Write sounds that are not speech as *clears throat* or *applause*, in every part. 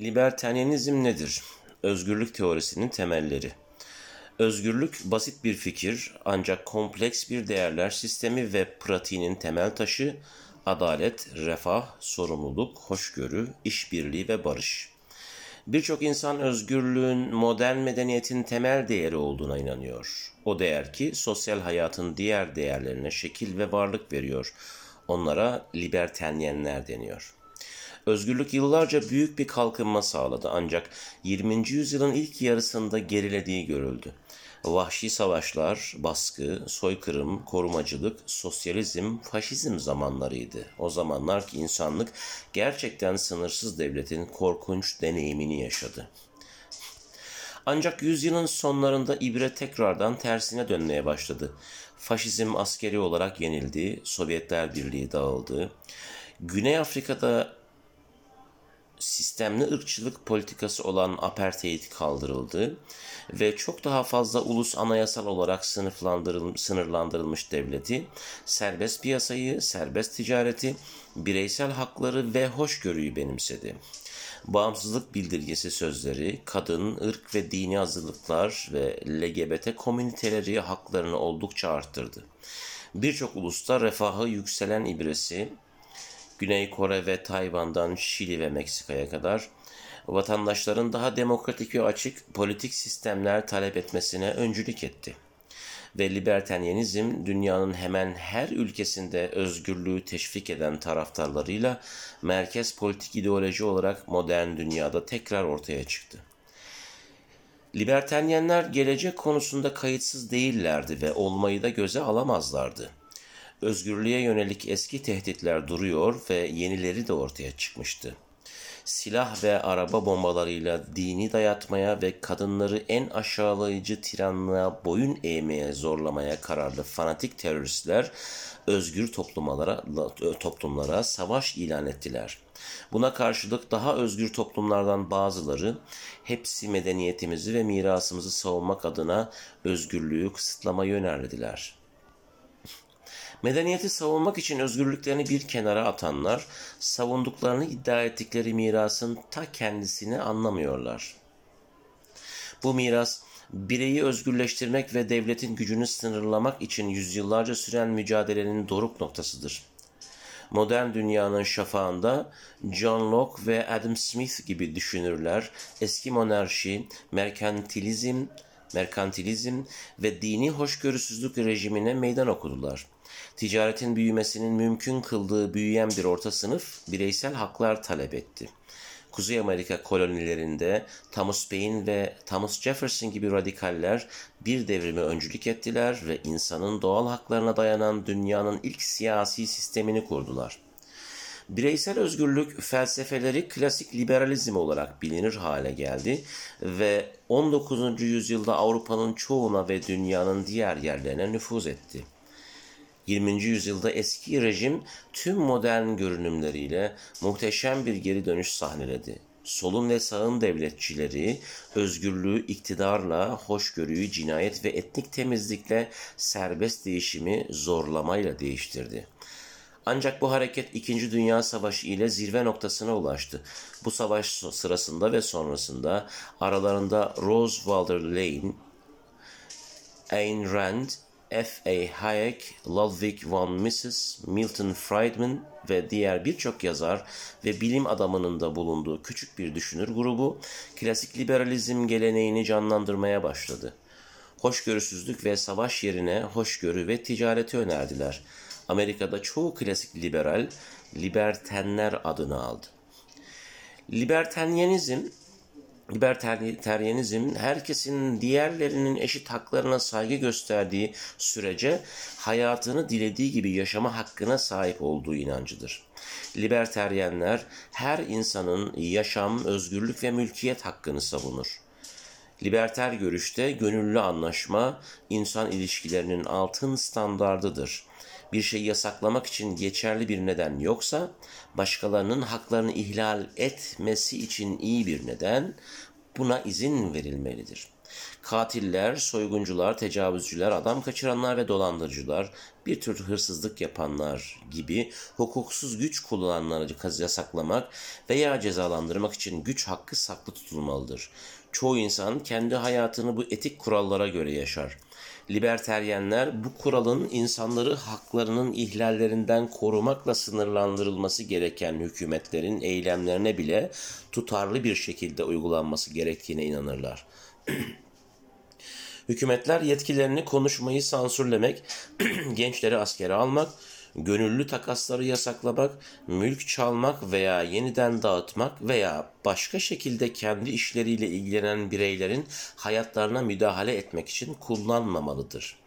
Libertarianizm nedir? Özgürlük teorisinin temelleri. Özgürlük basit bir fikir ancak kompleks bir değerler sistemi ve pratiğinin temel taşı adalet, refah, sorumluluk, hoşgörü, işbirliği ve barış. Birçok insan özgürlüğün modern medeniyetin temel değeri olduğuna inanıyor. O değer ki sosyal hayatın diğer değerlerine şekil ve varlık veriyor. Onlara libertenyenler deniyor. Özgürlük yıllarca büyük bir kalkınma sağladı ancak 20. yüzyılın ilk yarısında gerilediği görüldü. Vahşi savaşlar, baskı, soykırım, korumacılık, sosyalizm, faşizm zamanlarıydı. O zamanlar ki insanlık gerçekten sınırsız devletin korkunç deneyimini yaşadı. Ancak yüzyılın sonlarında ibre tekrardan tersine dönmeye başladı. Faşizm askeri olarak yenildi, Sovyetler Birliği dağıldı. Güney Afrika'da sistemli ırkçılık politikası olan apartheid kaldırıldı ve çok daha fazla ulus anayasal olarak sınırlandırılmış devleti, serbest piyasayı, serbest ticareti, bireysel hakları ve hoşgörüyü benimsedi. Bağımsızlık bildirgesi sözleri, kadın, ırk ve dini azınlıklar ve LGBT komüniteleri haklarını oldukça arttırdı. Birçok ulusta refahı yükselen ibresi, Güney Kore ve Tayvan'dan Şili ve Meksika'ya kadar vatandaşların daha demokratik ve açık politik sistemler talep etmesine öncülük etti. Ve libertarianizm dünyanın hemen her ülkesinde özgürlüğü teşvik eden taraftarlarıyla merkez politik ideoloji olarak modern dünyada tekrar ortaya çıktı. Liberteryenler gelecek konusunda kayıtsız değillerdi ve olmayı da göze alamazlardı özgürlüğe yönelik eski tehditler duruyor ve yenileri de ortaya çıkmıştı. Silah ve araba bombalarıyla dini dayatmaya ve kadınları en aşağılayıcı tiranlığa boyun eğmeye zorlamaya kararlı fanatik teröristler özgür toplumlara, toplumlara savaş ilan ettiler. Buna karşılık daha özgür toplumlardan bazıları hepsi medeniyetimizi ve mirasımızı savunmak adına özgürlüğü kısıtlamayı önerdiler. Medeniyeti savunmak için özgürlüklerini bir kenara atanlar, savunduklarını iddia ettikleri mirasın ta kendisini anlamıyorlar. Bu miras, bireyi özgürleştirmek ve devletin gücünü sınırlamak için yüzyıllarca süren mücadelenin doruk noktasıdır. Modern dünyanın şafağında John Locke ve Adam Smith gibi düşünürler eski monarşi, merkantilizm, merkantilizm ve dini hoşgörüsüzlük rejimine meydan okudular.'' ticaretin büyümesinin mümkün kıldığı büyüyen bir orta sınıf bireysel haklar talep etti. Kuzey Amerika kolonilerinde Thomas Paine ve Thomas Jefferson gibi radikaller bir devrimi öncülük ettiler ve insanın doğal haklarına dayanan dünyanın ilk siyasi sistemini kurdular. Bireysel özgürlük felsefeleri klasik liberalizm olarak bilinir hale geldi ve 19. yüzyılda Avrupa'nın çoğuna ve dünyanın diğer yerlerine nüfuz etti. 20. yüzyılda eski rejim tüm modern görünümleriyle muhteşem bir geri dönüş sahneledi. Solun ve sağın devletçileri özgürlüğü iktidarla, hoşgörüyü cinayet ve etnik temizlikle serbest değişimi zorlamayla değiştirdi. Ancak bu hareket 2. Dünya Savaşı ile zirve noktasına ulaştı. Bu savaş sırasında ve sonrasında aralarında Rose Walter Lane, Ayn Rand F. A. Hayek, Ludwig von Mises, Milton Friedman ve diğer birçok yazar ve bilim adamının da bulunduğu küçük bir düşünür grubu klasik liberalizm geleneğini canlandırmaya başladı. Hoşgörüsüzlük ve savaş yerine hoşgörü ve ticareti önerdiler. Amerika'da çoğu klasik liberal, libertenler adını aldı. Libertarianizm liberteryenizm herkesin diğerlerinin eşit haklarına saygı gösterdiği sürece hayatını dilediği gibi yaşama hakkına sahip olduğu inancıdır. Liberteryenler her insanın yaşam, özgürlük ve mülkiyet hakkını savunur. Liberter görüşte gönüllü anlaşma insan ilişkilerinin altın standardıdır bir şeyi yasaklamak için geçerli bir neden yoksa, başkalarının haklarını ihlal etmesi için iyi bir neden, buna izin verilmelidir. Katiller, soyguncular, tecavüzcüler, adam kaçıranlar ve dolandırıcılar, bir tür hırsızlık yapanlar gibi hukuksuz güç kullananları yasaklamak veya cezalandırmak için güç hakkı saklı tutulmalıdır. Çoğu insan kendi hayatını bu etik kurallara göre yaşar. Liberteryenler bu kuralın insanları haklarının ihlallerinden korumakla sınırlandırılması gereken hükümetlerin eylemlerine bile tutarlı bir şekilde uygulanması gerektiğine inanırlar. *clears throat* Hükümetler yetkilerini konuşmayı sansürlemek, *clears throat* gençleri askere almak, gönüllü takasları yasaklamak, mülk çalmak veya yeniden dağıtmak veya başka şekilde kendi işleriyle ilgilenen bireylerin hayatlarına müdahale etmek için kullanmamalıdır.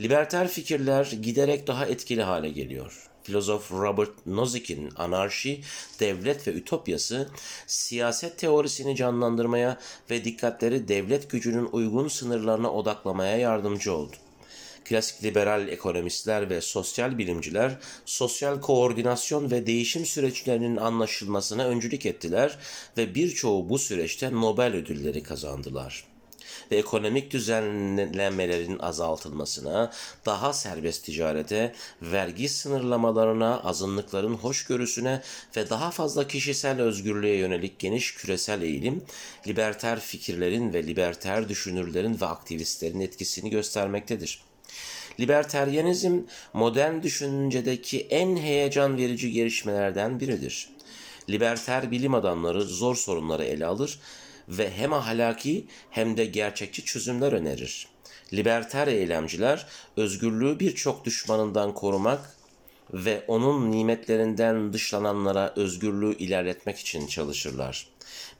Liberter fikirler giderek daha etkili hale geliyor. Filozof Robert Nozick'in Anarşi, Devlet ve Ütopyası, siyaset teorisini canlandırmaya ve dikkatleri devlet gücünün uygun sınırlarına odaklamaya yardımcı oldu. Klasik liberal ekonomistler ve sosyal bilimciler sosyal koordinasyon ve değişim süreçlerinin anlaşılmasına öncülük ettiler ve birçoğu bu süreçte Nobel ödülleri kazandılar ve ekonomik düzenlemelerin azaltılmasına, daha serbest ticarete, vergi sınırlamalarına, azınlıkların hoşgörüsüne ve daha fazla kişisel özgürlüğe yönelik geniş küresel eğilim, liberter fikirlerin ve liberter düşünürlerin ve aktivistlerin etkisini göstermektedir. Liberteryenizm modern düşüncedeki en heyecan verici gelişmelerden biridir. Liberter bilim adamları zor sorunları ele alır ve hem ahlaki hem de gerçekçi çözümler önerir. Liberter eylemciler özgürlüğü birçok düşmanından korumak ve onun nimetlerinden dışlananlara özgürlüğü ilerletmek için çalışırlar.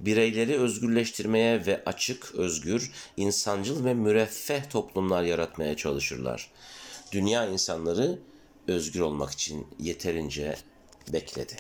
Bireyleri özgürleştirmeye ve açık, özgür, insancıl ve müreffeh toplumlar yaratmaya çalışırlar. Dünya insanları özgür olmak için yeterince bekledi.